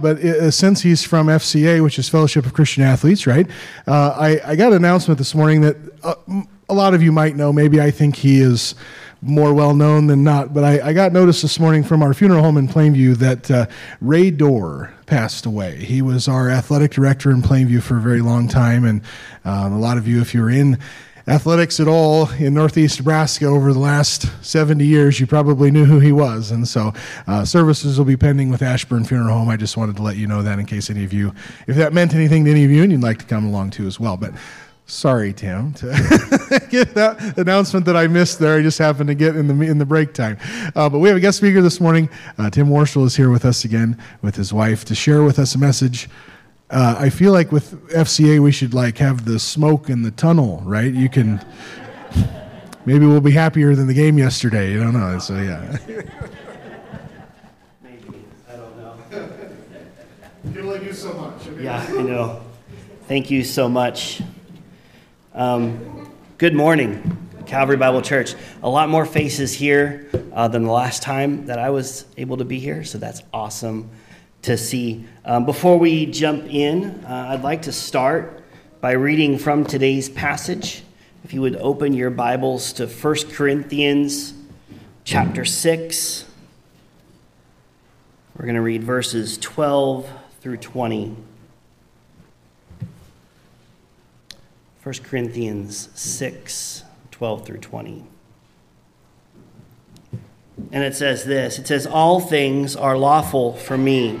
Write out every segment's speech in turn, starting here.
but uh, since he's from FCA, which is Fellowship of Christian Athletes, right? Uh, I, I got an announcement this morning that uh, a lot of you might know. Maybe I think he is more well known than not, but I, I got notice this morning from our funeral home in Plainview that uh, Ray Dorr passed away. He was our athletic director in Plainview for a very long time, and um, a lot of you, if you're in athletics at all in northeast Nebraska over the last 70 years, you probably knew who he was. And so uh, services will be pending with Ashburn Funeral Home. I just wanted to let you know that in case any of you, if that meant anything to any of you and you'd like to come along too as well. But sorry, Tim, to get that announcement that I missed there. I just happened to get in the, in the break time. Uh, but we have a guest speaker this morning. Uh, Tim Worshel is here with us again with his wife to share with us a message uh, I feel like with FCA we should like have the smoke in the tunnel, right? You can maybe we'll be happier than the game yesterday. You don't know. So yeah. Maybe I don't know. You can only do so much. Yeah, I know. Thank you so much. Um, good morning, Calvary Bible Church. A lot more faces here uh, than the last time that I was able to be here, so that's awesome to see. Um, before we jump in, uh, I'd like to start by reading from today's passage. If you would open your Bibles to 1 Corinthians chapter 6, we're going to read verses 12 through 20. 1 Corinthians 6, 12 through 20. And it says this it says, All things are lawful for me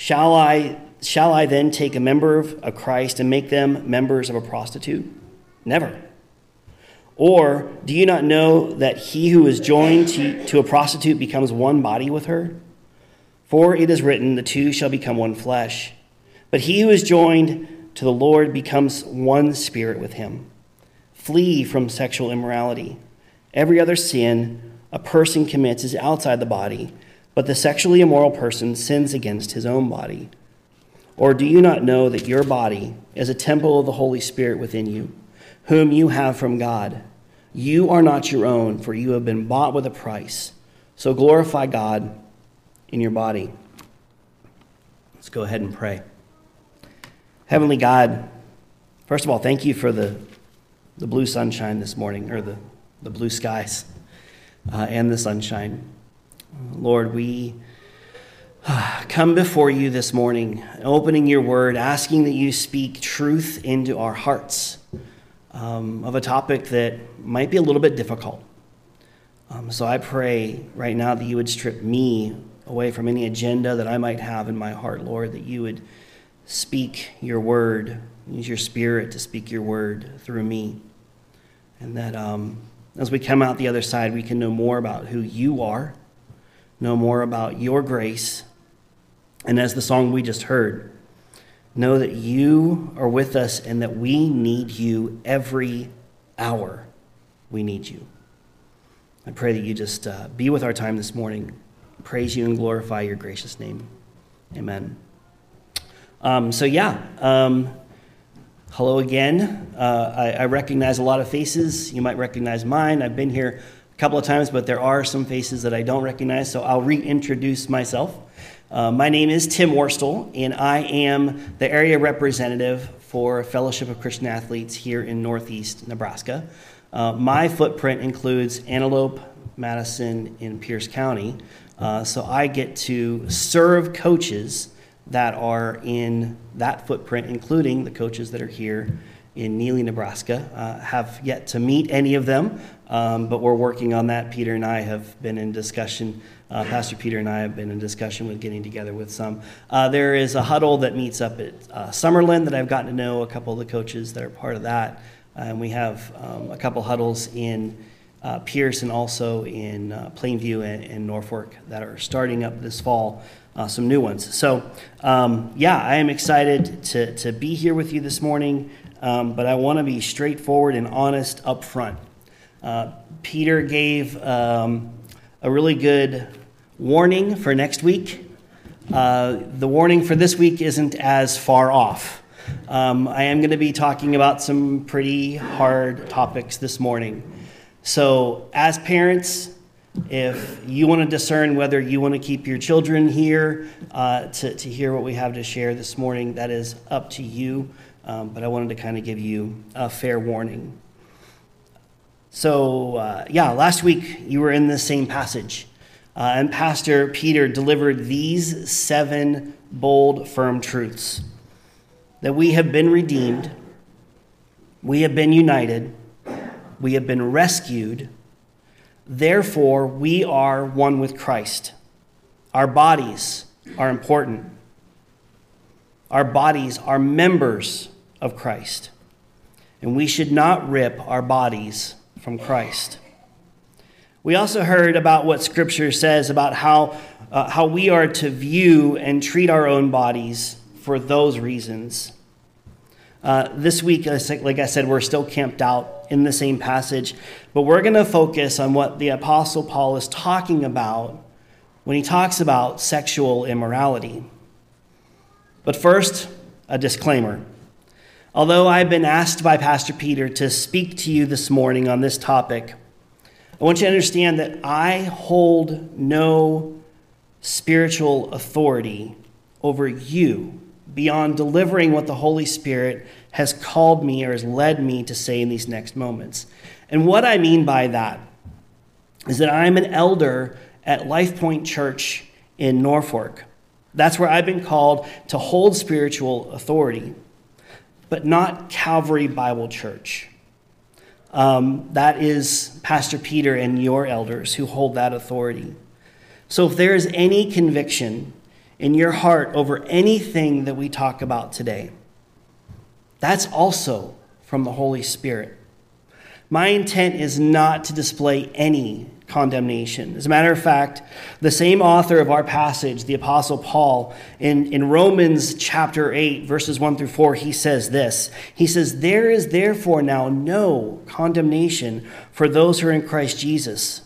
Shall I, shall I then take a member of, a Christ and make them members of a prostitute? Never. Or do you not know that he who is joined to, to a prostitute becomes one body with her? For it is written, the two shall become one flesh. But he who is joined to the Lord becomes one spirit with him. Flee from sexual immorality. Every other sin a person commits is outside the body but the sexually immoral person sins against his own body. Or do you not know that your body is a temple of the Holy Spirit within you, whom you have from God? You are not your own, for you have been bought with a price. So glorify God in your body. Let's go ahead and pray. Heavenly God, first of all, thank you for the, the blue sunshine this morning, or the, the blue skies uh, and the sunshine. Lord, we come before you this morning, opening your word, asking that you speak truth into our hearts um, of a topic that might be a little bit difficult. Um, so I pray right now that you would strip me away from any agenda that I might have in my heart, Lord, that you would speak your word, use your spirit to speak your word through me. And that um, as we come out the other side, we can know more about who you are know more about your grace. And as the song we just heard, know that you are with us and that we need you every hour. We need you. I pray that you just uh, be with our time this morning. Praise you and glorify your gracious name. Amen. Um, so, yeah, um, hello again. Uh, I, I recognize a lot of faces. You might recognize mine. I've been here couple of times, but there are some faces that I don't recognize, so I'll reintroduce myself. Uh, my name is Tim Worstel, and I am the area representative for Fellowship of Christian Athletes here in Northeast Nebraska. Uh, my footprint includes Antelope, Madison, and Pierce County, uh, so I get to serve coaches that are in that footprint, including the coaches that are here in Neligh, Nebraska. Uh, have yet to meet any of them, um, but we're working on that. Peter and I have been in discussion. Uh, Pastor Peter and I have been in discussion with getting together with some. Uh, there is a huddle that meets up at uh, Summerland that I've gotten to know a couple of the coaches that are part of that. and we have um, a couple huddles in uh, Pierce and also in uh, Plainview and, and, Norfolk that are starting up this fall. uh, some new ones. So, um, yeah, I am excited to, to be here with you this morning, um, but I want to be straightforward and honest up front. Uh, Peter gave um, a really good warning for next week. Uh, the warning for this week isn't as far off. Um, I am going to be talking about some pretty hard topics this morning. So, as parents, if you want to discern whether you want to keep your children here uh, to, to hear what we have to share this morning, that is up to you. Um, but I wanted to kind of give you a fair warning. So, uh, yeah, last week you were in the same passage, uh, and Pastor Peter delivered these seven bold, firm truths that we have been redeemed, we have been united, we have been rescued Therefore, we are one with Christ. Our bodies are important. Our bodies are members of Christ. And we should not rip our bodies from Christ. We also heard about what Scripture says about how, uh, how we are to view and treat our own bodies for those reasons. Uh, this week, like I said, we're still camped out in the same passage, but we're going to focus on what the Apostle Paul is talking about when he talks about sexual immorality. But first, a disclaimer. Although I've been asked by Pastor Peter to speak to you this morning on this topic, I want you to understand that I hold no spiritual authority over you beyond delivering what the Holy Spirit has called me or has led me to say in these next moments. And what I mean by that is that I'm an elder at Life Point Church in Norfolk. That's where I've been called to hold spiritual authority, but not Calvary Bible Church. Um, that is Pastor Peter and your elders who hold that authority. So if there is any conviction in your heart over anything that we talk about today. That's also from the Holy Spirit. My intent is not to display any condemnation. As a matter of fact, the same author of our passage, the Apostle Paul, in, in Romans chapter 8, verses 1 through 4, he says this He says, There is therefore now no condemnation for those who are in Christ Jesus.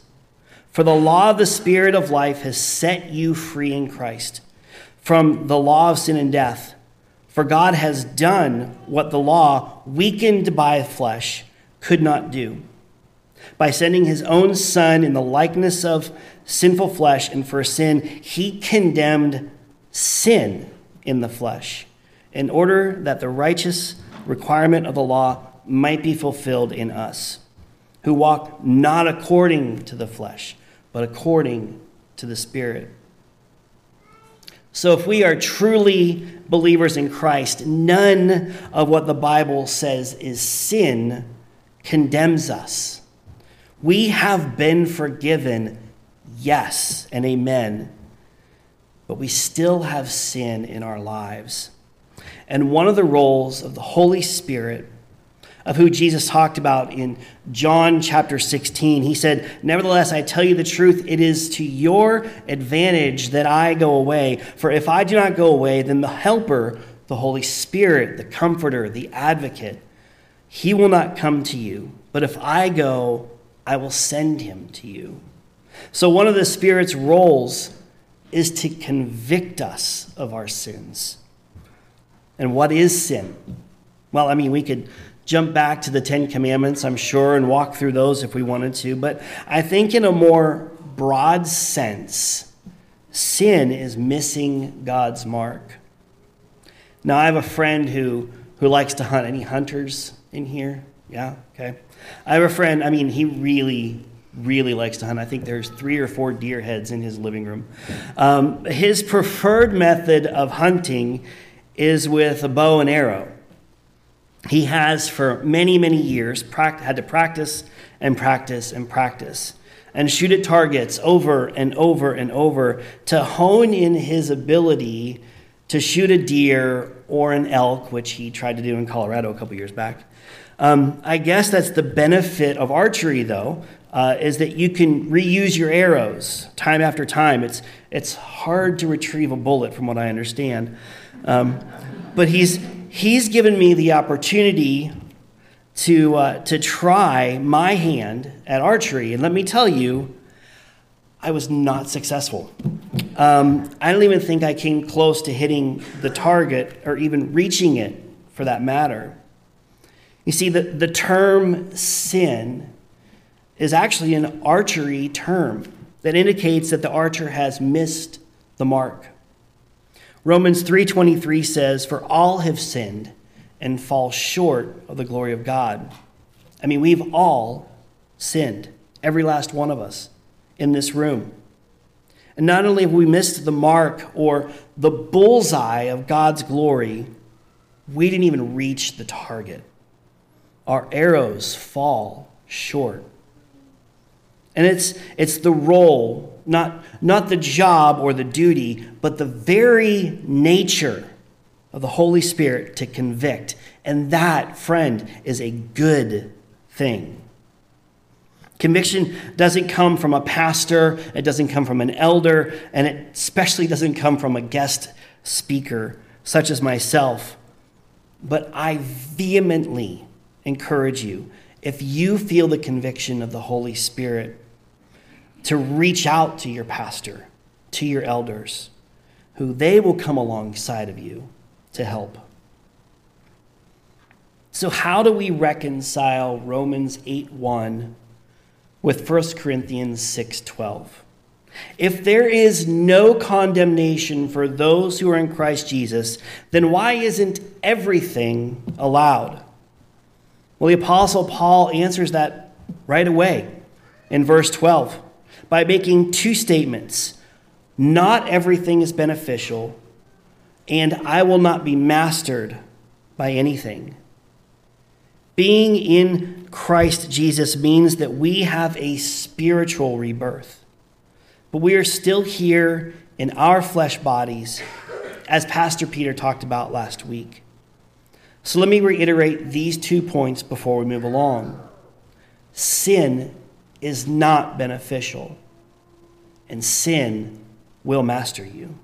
For the law of the Spirit of life has set you free in Christ from the law of sin and death. For God has done what the law, weakened by flesh, could not do. By sending his own Son in the likeness of sinful flesh, and for sin, he condemned sin in the flesh, in order that the righteous requirement of the law might be fulfilled in us, who walk not according to the flesh, but according to the Spirit. So, if we are truly believers in Christ, none of what the Bible says is sin condemns us. We have been forgiven, yes, and amen, but we still have sin in our lives. And one of the roles of the Holy Spirit of who Jesus talked about in John chapter 16. He said, Nevertheless, I tell you the truth, it is to your advantage that I go away. For if I do not go away, then the Helper, the Holy Spirit, the Comforter, the Advocate, he will not come to you. But if I go, I will send him to you. So, one of the Spirit's roles is to convict us of our sins. And what is sin? Well, I mean, we could jump back to the Ten Commandments, I'm sure, and walk through those if we wanted to. But I think, in a more broad sense, sin is missing God's mark. Now, I have a friend who, who likes to hunt. Any hunters in here? Yeah? Okay. I have a friend, I mean, he really, really likes to hunt. I think there's three or four deer heads in his living room. Um, his preferred method of hunting is with a bow and arrow he has for many, many years had to practice and practice and practice and shoot at targets over and over and over to hone in his ability to shoot a deer or an elk, which he tried to do in Colorado a couple years back. Um, I guess that's the benefit of archery, though. uh, is that you can reuse your arrows time after time. It's, it's hard to retrieve a bullet, from what I understand. Um, but he's, he's given me the opportunity to, uh, to try my hand at archery. And let me tell you, I was not successful. Um, I don't even think I came close to hitting the target or even reaching it for that matter. You see, the, the term sin is actually an archery term that indicates that the archer has missed the mark. Romans 3:23 says, "For all have sinned and fall short of the glory of God." I mean, we've all sinned, every last one of us in this room. And not only have we missed the mark or the bullseye of God's glory, we didn't even reach the target. Our arrows fall short. And it's, it's the role, not, not the job or the duty, but the very nature of the Holy Spirit to convict. And that, friend, is a good thing. Conviction doesn't come from a pastor, it doesn't come from an elder, and it especially doesn't come from a guest speaker such as myself. But I vehemently encourage you, if you feel the conviction of the Holy Spirit, to reach out to your pastor, to your elders, who they will come alongside of you to help. So, how do we reconcile Romans 8 1 with 1 Corinthians 6:12. If there is no condemnation for those who are in Christ Jesus, then why isn't everything allowed? Well, the apostle Paul answers that right away in verse 12 by making two statements. Not everything is beneficial, and I will not be mastered by anything. Being in Christ Jesus means that we have a spiritual rebirth. But we are still here in our flesh bodies, as Pastor Peter talked about last week. So let me reiterate these two points before we move along. Sin is not beneficial, and sin will master you.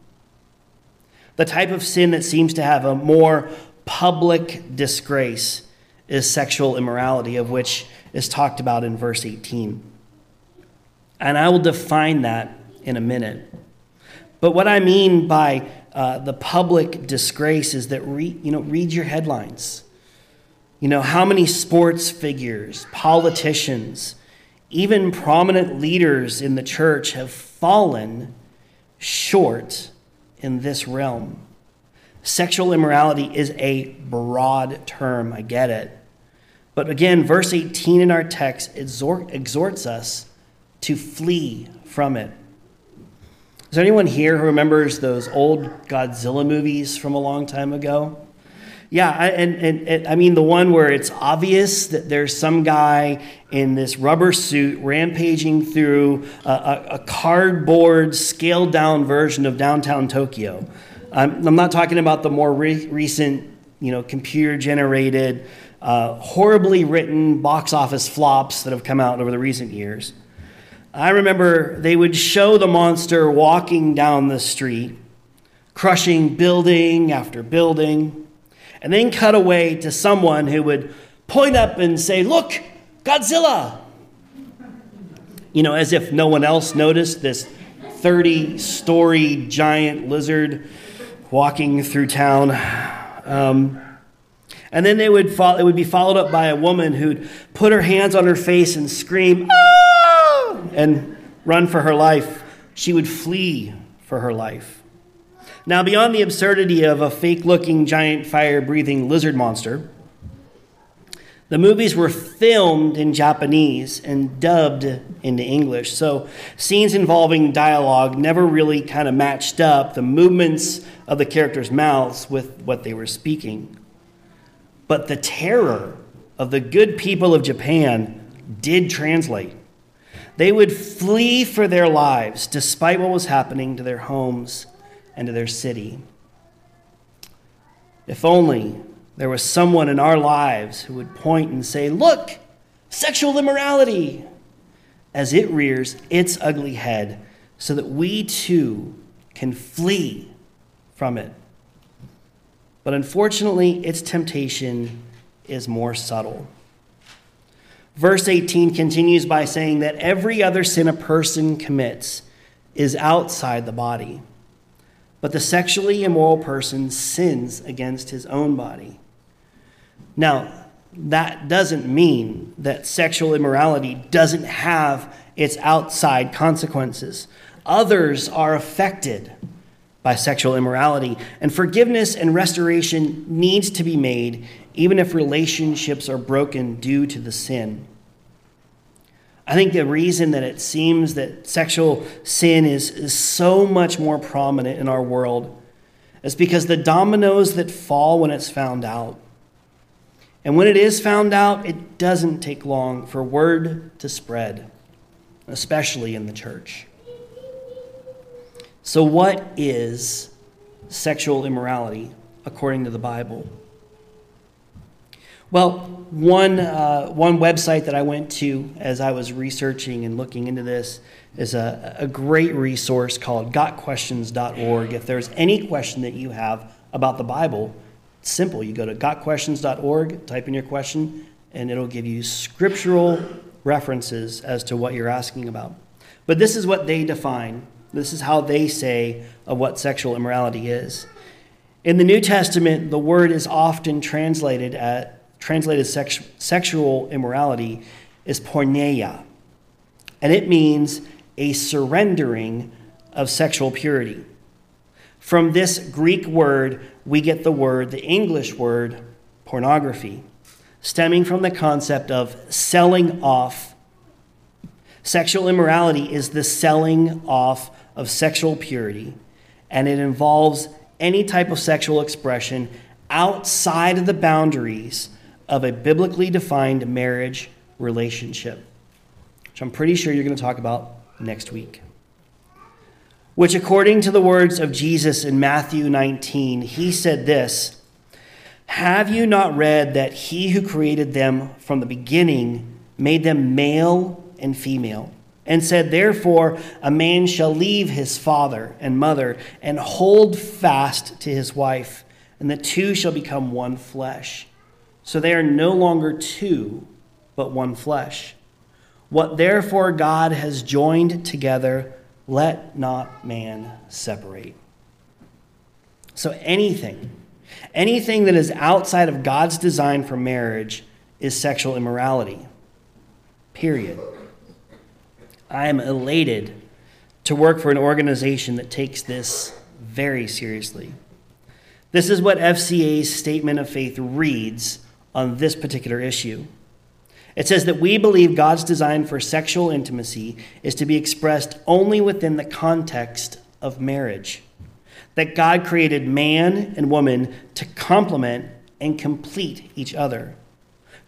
The type of sin that seems to have a more public disgrace is sexual immorality, of which is talked about in verse 18. And I will define that in a minute. But what I mean by uh, the public disgrace is that re, you know read your headlines. You know how many sports figures, politicians, even prominent leaders in the church have fallen short in this realm. Sexual immorality is a broad term, I get it. But again, verse 18 in our text exhorts us to flee from it. Is there anyone here who remembers those old Godzilla movies from a long time ago? Yeah, and, and, and, I mean the one where it's obvious that there's some guy in this rubber suit rampaging through a, a, a cardboard, scaled down version of downtown Tokyo. I'm, I'm not talking about the more re- recent, you know, computer generated uh, horribly written box office flops that have come out over the recent years. I remember they would show the monster walking down the street, crushing building after building, and then cut away to someone who would point up and say, Look, Godzilla! You know, as if no one else noticed this 30 story giant lizard walking through town. Um, and then they would follow, it would be followed up by a woman who'd put her hands on her face and scream, ah! And run for her life. She would flee for her life. Now, beyond the absurdity of a fake looking, giant, fire breathing lizard monster, the movies were filmed in Japanese and dubbed into English. So scenes involving dialogue never really kind of matched up the movements of the characters' mouths with what they were speaking. But the terror of the good people of Japan did translate. They would flee for their lives despite what was happening to their homes and to their city. If only there was someone in our lives who would point and say, Look, sexual immorality. as it rears its ugly head, so that we too can flee from it. But unfortunately, its temptation is more subtle. Verse 18 continues by saying that every other sin a person commits is outside the body, but the sexually immoral person sins against his own body. Now, that doesn't mean that sexual immorality doesn't have its outside consequences. Others are affected by sexual immorality, and forgiveness and restoration needs to be made even if relationships are broken due to the sin. I think the reason that it seems that sexual sin is, is so much more prominent in our world is because the dominoes that fall when it's found out. And when it is found out, it doesn't take long for word to spread, especially in the church. So, what is sexual immorality according to the Bible? Well, one, uh, one website that I went to as I was researching and looking into this is a, a great resource called gotquestions.org. If there's any question that you have about the Bible, simple. You go to gotquestions.org, type in your question, and it'll give you scriptural references as to what you're asking about. But this is what they define. This is how they say of what sexual immorality is. In the New Testament, the word is often translated at translated sex, sexual immorality, is porneia. And it means a surrendering of sexual purity. From this Greek word, we get the word, the English word, pornography, stemming from the concept of selling off. Sexual immorality is the selling off of sexual purity, and it involves any type of sexual expression outside of the boundaries of a biblically defined marriage relationship, which I'm pretty sure you're going to talk about next week. Which, according to the words of Jesus in Matthew 19, he said this Have you not read that he who created them from the beginning made them male and female? And said, Therefore, a man shall leave his father and mother and hold fast to his wife, and the two shall become one flesh. So they are no longer two, but one flesh. What therefore God has joined together, let not man separate. So anything, anything that is outside of God's design for marriage is sexual immorality. Period. I am elated to work for an organization that takes this very seriously. This is what FCA's statement of faith reads on this particular issue. It says that we believe God's design for sexual intimacy is to be expressed only within the context of marriage. That God created man and woman to complement and complete each other.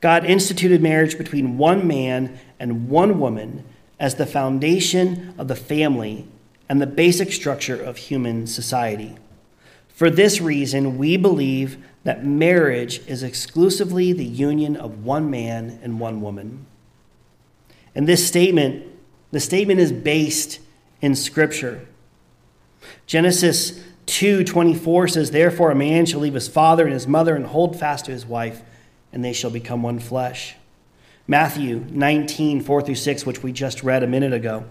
God instituted marriage between one man and one woman as the foundation of the family and the basic structure of human society. For this reason, we believe that marriage is exclusively the union of one man and one woman. And this statement, the statement is based in scripture. Genesis 2:24 says therefore a man shall leave his father and his mother and hold fast to his wife and they shall become one flesh. Matthew 19, 4 through 6, which we just read a minute ago.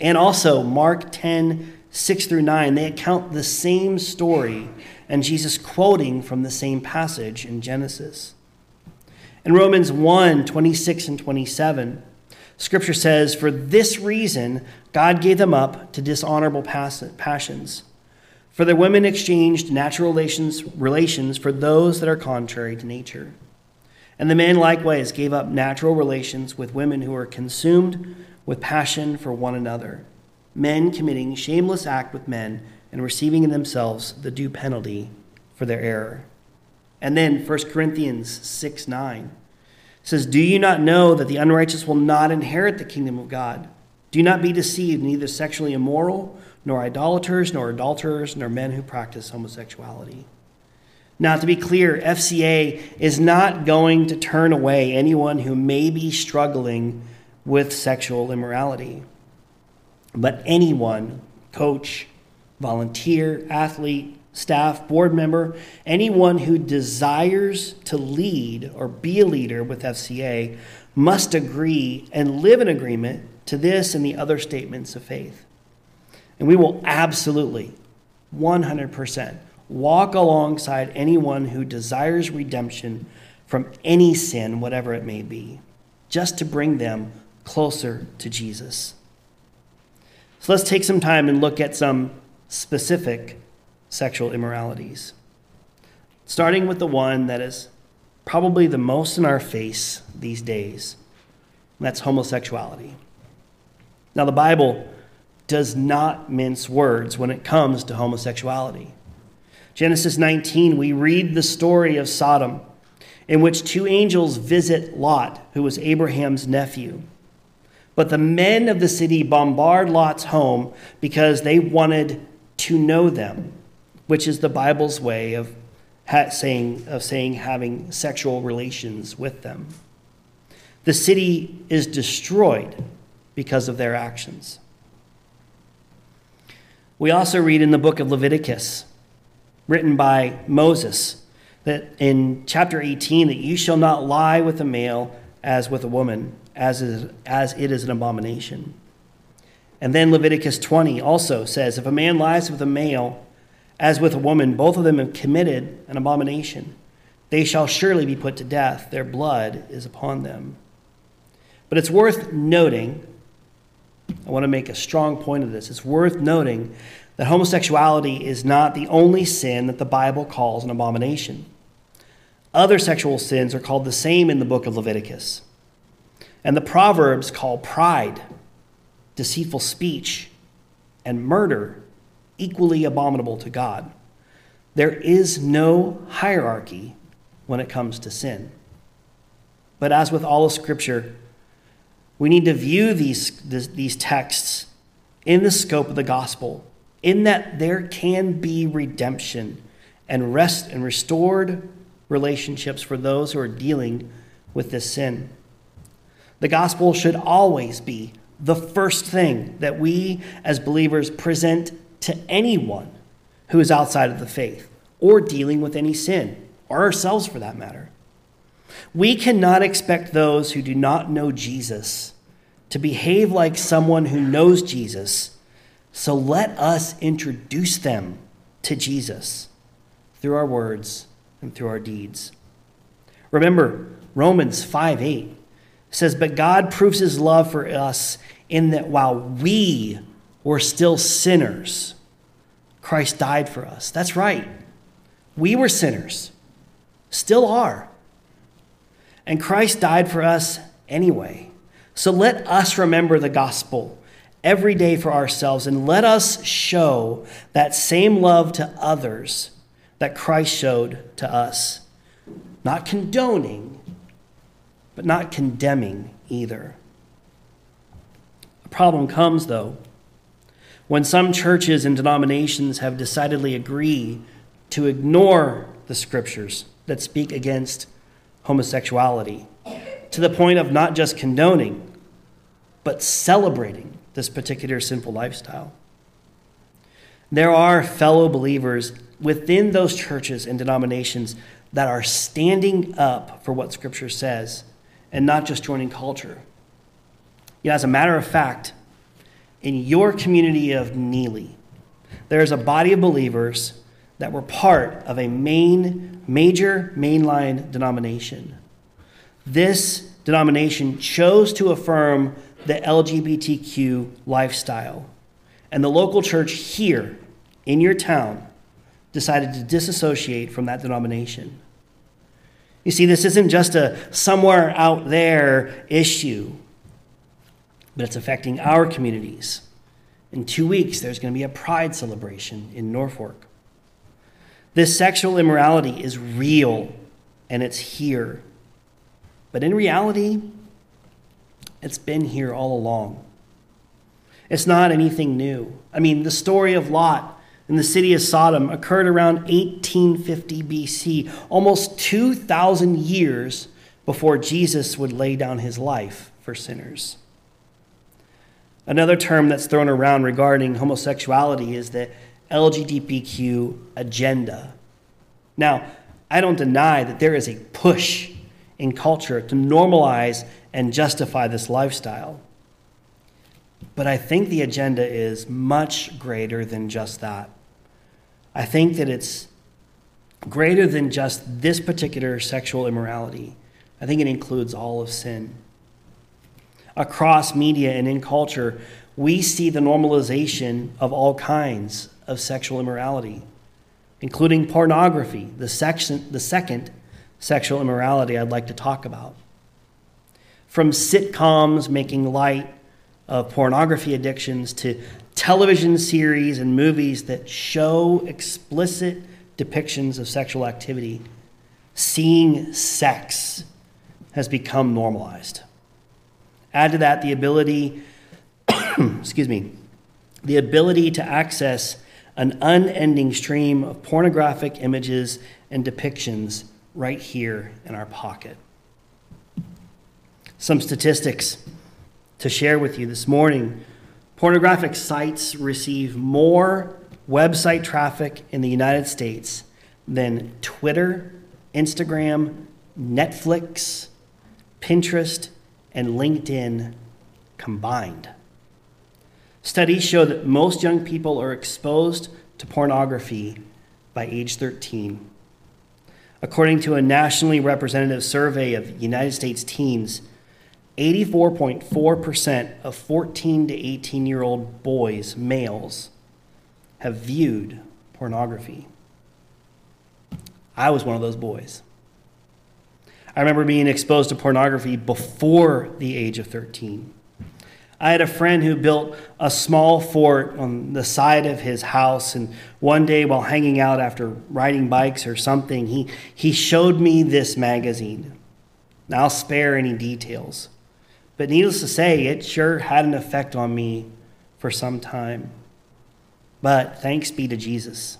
And also Mark 10, 6 through 9, they account the same story and Jesus quoting from the same passage in Genesis. In Romans 1 26 and 27, Scripture says, For this reason, God gave them up to dishonorable passions. For the women exchanged natural relations, relations for those that are contrary to nature. And the men likewise gave up natural relations with women who were consumed with passion for one another, men committing shameless act with men and receiving in themselves the due penalty for their error. And then 1 Corinthians 6 9 says, Do you not know that the unrighteous will not inherit the kingdom of God? Do not be deceived, neither sexually immoral, nor idolaters, nor adulterers, nor men who practice homosexuality. Now, to be clear, FCA is not going to turn away anyone who may be struggling with sexual immorality. But anyone, coach, volunteer, athlete, staff, board member, anyone who desires to lead or be a leader with FCA must agree and live in agreement to this and the other statements of faith. And we will absolutely, 100%, walk alongside anyone who desires redemption from any sin, whatever it may be, just to bring them closer to Jesus. So let's take some time and look at some specific sexual immoralities. Starting with the one that is probably the most in our face these days that's homosexuality. Now, the Bible does not mince words when it comes to homosexuality. Genesis 19, we read the story of Sodom, in which two angels visit Lot, who was Abraham's nephew. But the men of the city bombard Lot's home because they wanted to know them, which is the Bible's way of saying, of saying having sexual relations with them. The city is destroyed because of their actions. We also read in the book of Leviticus, written by Moses, that in chapter 18 that you shall not lie with a male as with a woman, as, is, as it is an abomination. And then Leviticus 20 also says, if a man lies with a male as with a woman, both of them have committed an abomination. They shall surely be put to death. Their blood is upon them. But it's worth noting, I want to make a strong point of this. It's worth noting that homosexuality is not the only sin that the Bible calls an abomination. Other sexual sins are called the same in the book of Leviticus. And the Proverbs call pride, deceitful speech, and murder equally abominable to God. There is no hierarchy when it comes to sin. But as with all of Scripture, we need to view these, these texts in the scope of the gospel, in that there can be redemption and rest and restored relationships for those who are dealing with this sin. The gospel should always be the first thing that we as believers present to anyone who is outside of the faith or dealing with any sin, or ourselves for that matter. We cannot expect those who do not know Jesus to behave like someone who knows Jesus. So let us introduce them to Jesus through our words and through our deeds. Remember, Romans 5 8 says, But God proves his love for us in that while we were still sinners, Christ died for us. That's right. We were sinners, still are. And Christ died for us anyway. So let us remember the gospel every day for ourselves and let us show that same love to others that Christ showed to us. Not condoning, but not condemning either. A problem comes, though, when some churches and denominations have decidedly agreed to ignore the scriptures that speak against homosexuality to the point of not just condoning, but celebrating this particular sinful lifestyle. There are fellow believers within those churches and denominations that are standing up for what Scripture says and not just joining culture. You know, as a matter of fact, in your community of Neligh, there is a body of believers that were part of a main, major mainline denomination. This denomination chose to affirm the LGBTQ lifestyle. And the local church here in your town decided to disassociate from that denomination. You see, this isn't just a somewhere out there issue, but it's affecting our communities. In two weeks, there's going to be a pride celebration in Norfolk. This sexual immorality is real and it's here. But in reality, it's been here all along. It's not anything new. I mean, the story of Lot in the city of Sodom occurred around 1850 BC, almost 2,000 years before Jesus would lay down his life for sinners. Another term that's thrown around regarding homosexuality is the LGBTQ agenda. Now, I don't deny that there is a push in culture to normalize and justify this lifestyle. But I think the agenda is much greater than just that. I think that it's greater than just this particular sexual immorality. I think it includes all of sin. Across media and in culture, we see the normalization of all kinds of sexual immorality, including pornography, the, section, the second sexual immorality I'd like to talk about. From sitcoms making light of pornography addictions to television series and movies that show explicit depictions of sexual activity, seeing sex has become normalized. Add to that the ability, excuse me, the ability to access an unending stream of pornographic images and depictions right here in our pocket. Some statistics to share with you this morning. Pornographic sites receive more website traffic in the United States than Twitter, Instagram, Netflix, Pinterest, and LinkedIn combined. Studies show that most young people are exposed to pornography by age 13. According to a nationally representative survey of United States teens, 84.4% of 14 to 18 year old boys, males, have viewed pornography. I was one of those boys. I remember being exposed to pornography before the age of 13. I had a friend who built a small fort on the side of his house, and one day while hanging out after riding bikes or something, he, he showed me this magazine. Now, I'll spare any details. But needless to say, it sure had an effect on me for some time. But thanks be to Jesus.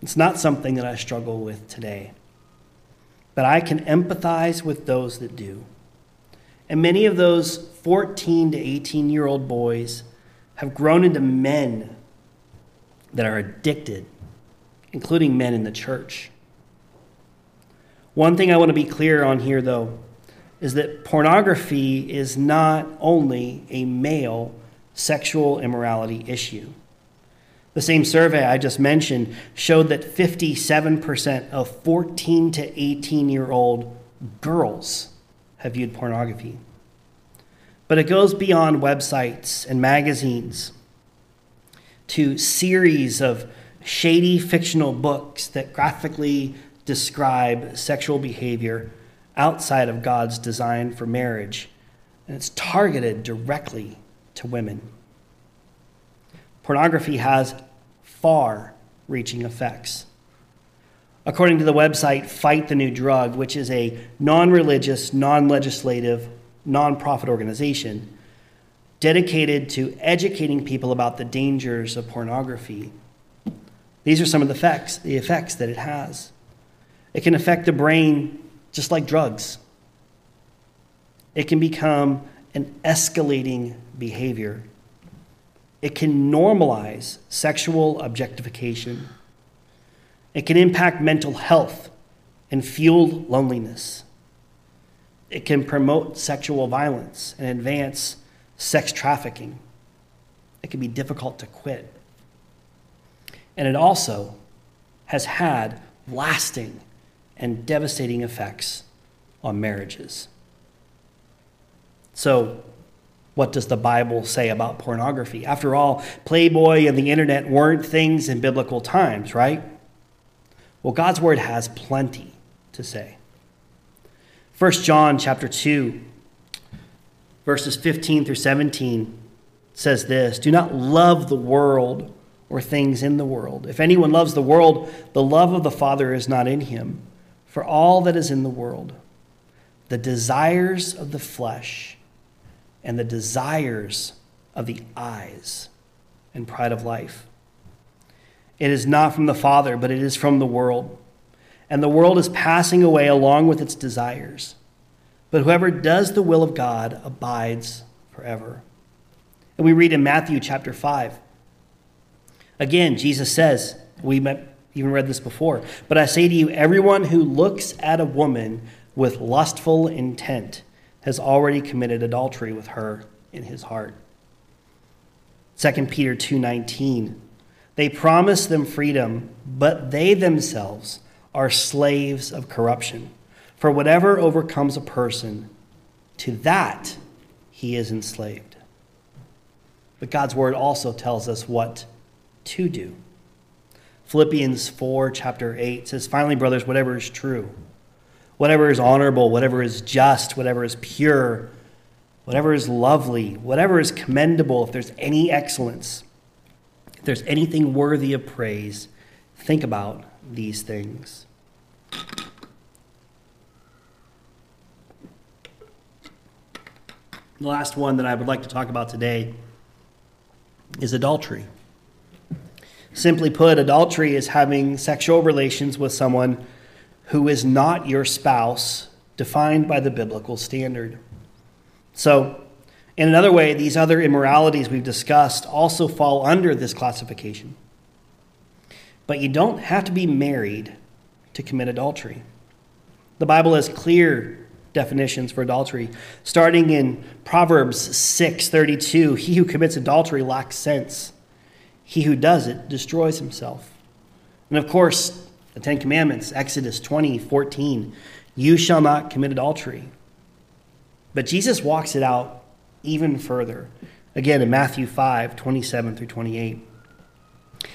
It's not something that I struggle with today but I can empathize with those that do. And many of those 14 to 18 year old boys have grown into men that are addicted, including men in the church. One thing I want to be clear on here, though, is that pornography is not only a male sexual immorality issue. The same survey I just mentioned showed that 57% of 14 to 18 year old girls have viewed pornography. But it goes beyond websites and magazines to series of shady fictional books that graphically describe sexual behavior outside of God's design for marriage. And it's targeted directly to women. Pornography has far reaching effects. According to the website Fight the New Drug, which is a non religious, non legislative, non-profit organization dedicated to educating people about the dangers of pornography, these are some of the effects, the effects that it has. It can affect the brain just like drugs. It can become an escalating behavior it can normalize sexual objectification. It can impact mental health and fuel loneliness. It can promote sexual violence and advance sex trafficking. It can be difficult to quit. And it also has had lasting and devastating effects on marriages. So, what does the Bible say about pornography? After all, Playboy and the internet weren't things in biblical times, right? Well, God's word has plenty to say. 1 John chapter 2 verses 15 through 17 says this, "Do not love the world or things in the world. If anyone loves the world, the love of the Father is not in him. For all that is in the world, the desires of the flesh, and the desires of the eyes and pride of life. It is not from the Father, but it is from the world. And the world is passing away along with its desires. But whoever does the will of God abides forever. And we read in Matthew chapter 5. Again, Jesus says, we even read this before, but I say to you, everyone who looks at a woman with lustful intent has already committed adultery with her in his heart. 2 Peter 2:19 They promise them freedom, but they themselves are slaves of corruption. For whatever overcomes a person, to that he is enslaved. But God's word also tells us what to do. Philippians 4, chapter 8 says, Finally, brothers, whatever is true, whatever is honorable, whatever is just, whatever is pure, whatever is lovely, whatever is commendable, if there's any excellence, if there's anything worthy of praise, think about these things. The last one that I would like to talk about today is adultery. Simply put, adultery is having sexual relations with someone who is not your spouse, defined by the biblical standard. So, in another way, these other immoralities we've discussed also fall under this classification. But you don't have to be married to commit adultery. The Bible has clear definitions for adultery, starting in Proverbs 6:32, he who commits adultery lacks sense. He who does it destroys himself. And of course, the Ten Commandments, Exodus 20, 14, you shall not commit adultery. But Jesus walks it out even further. Again, in Matthew 5, 27 through 28.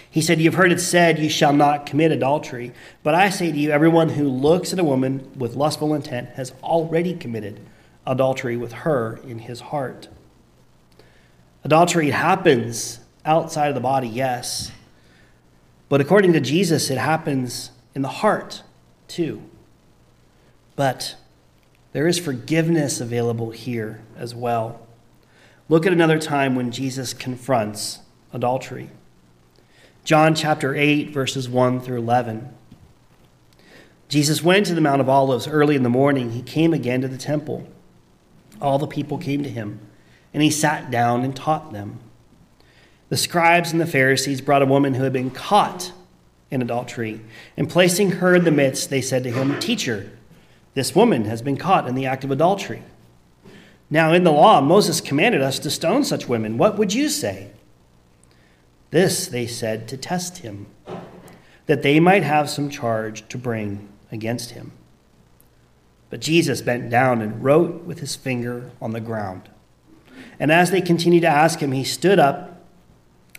He said, You've heard it said, You shall not commit adultery. But I say to you, everyone who looks at a woman with lustful intent has already committed adultery with her in his heart. Adultery happens outside of the body, yes. But according to Jesus, it happens in the heart too. But there is forgiveness available here as well. Look at another time when Jesus confronts adultery. John chapter 8, verses 1 through 11. Jesus went to the Mount of Olives early in the morning. He came again to the temple. All the people came to him, and he sat down and taught them. The scribes and the Pharisees brought a woman who had been caught in adultery, and placing her in the midst, they said to him, Teacher, this woman has been caught in the act of adultery. Now, in the law, Moses commanded us to stone such women. What would you say? This they said to test him, that they might have some charge to bring against him. But Jesus bent down and wrote with his finger on the ground. And as they continued to ask him, he stood up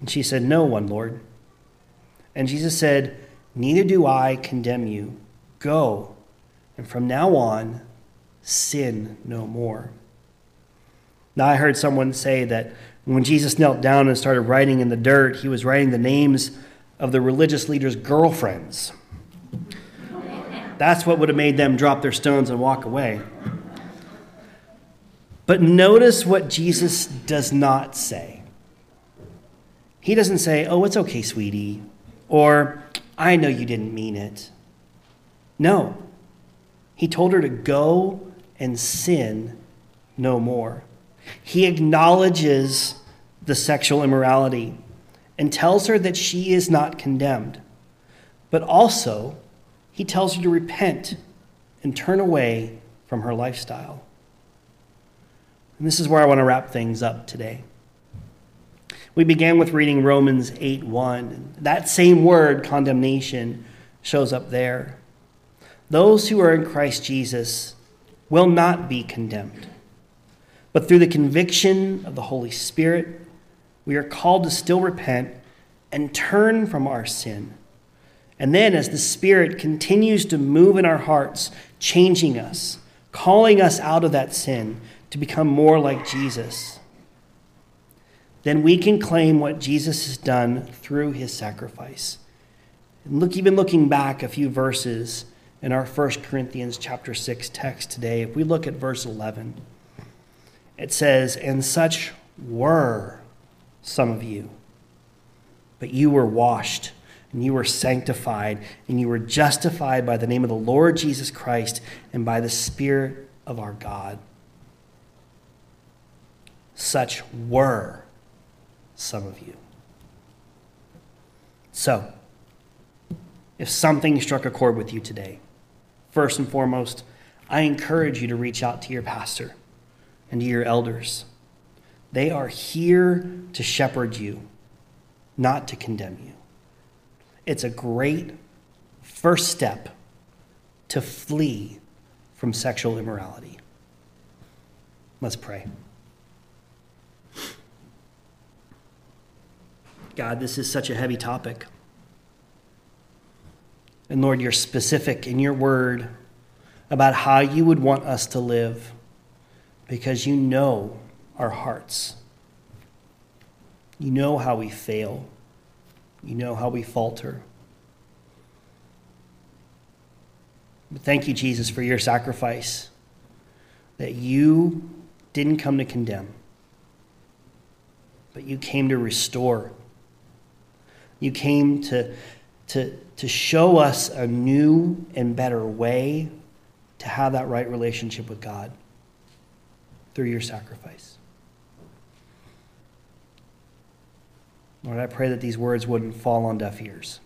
And she said, No one, Lord. And Jesus said, Neither do I condemn you. Go, and from now on, sin no more. Now, I heard someone say that when Jesus knelt down and started writing in the dirt, he was writing the names of the religious leaders' girlfriends. That's what would have made them drop their stones and walk away. But notice what Jesus does not say. He doesn't say, Oh, it's okay, sweetie, or I know you didn't mean it. No. He told her to go and sin no more. He acknowledges the sexual immorality and tells her that she is not condemned. But also, he tells her to repent and turn away from her lifestyle. And this is where I want to wrap things up today. We began with reading Romans 8 1. That same word, condemnation, shows up there. Those who are in Christ Jesus will not be condemned. But through the conviction of the Holy Spirit, we are called to still repent and turn from our sin. And then, as the Spirit continues to move in our hearts, changing us, calling us out of that sin to become more like Jesus, then we can claim what Jesus has done through his sacrifice. And look, even looking back a few verses in our 1 Corinthians chapter 6 text today, if we look at verse 11, it says, And such were some of you, but you were washed, and you were sanctified, and you were justified by the name of the Lord Jesus Christ and by the Spirit of our God. Such were some of you. So, if something struck a chord with you today, first and foremost, I encourage you to reach out to your pastor and to your elders. They are here to shepherd you, not to condemn you. It's a great first step to flee from sexual immorality. Let's pray. God, this is such a heavy topic. And Lord, you're specific in your word about how you would want us to live because you know our hearts. You know how we fail. You know how we falter. But thank you, Jesus, for your sacrifice, that you didn't come to condemn, but you came to restore. You came to, to, to show us a new and better way to have that right relationship with God through your sacrifice. Lord, I pray that these words wouldn't fall on deaf ears.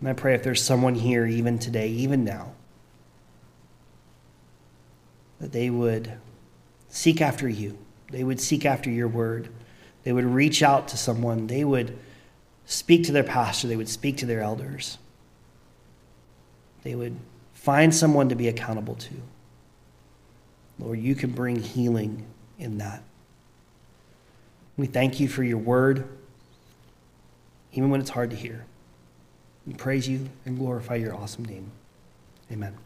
And I pray if there's someone here, even today, even now, that they would seek after you. They would seek after your word. They would reach out to someone. They would speak to their pastor, they would speak to their elders. They would find someone to be accountable to. Lord, you can bring healing in that. We thank you for your word, even when it's hard to hear. We praise you and glorify your awesome name. Amen.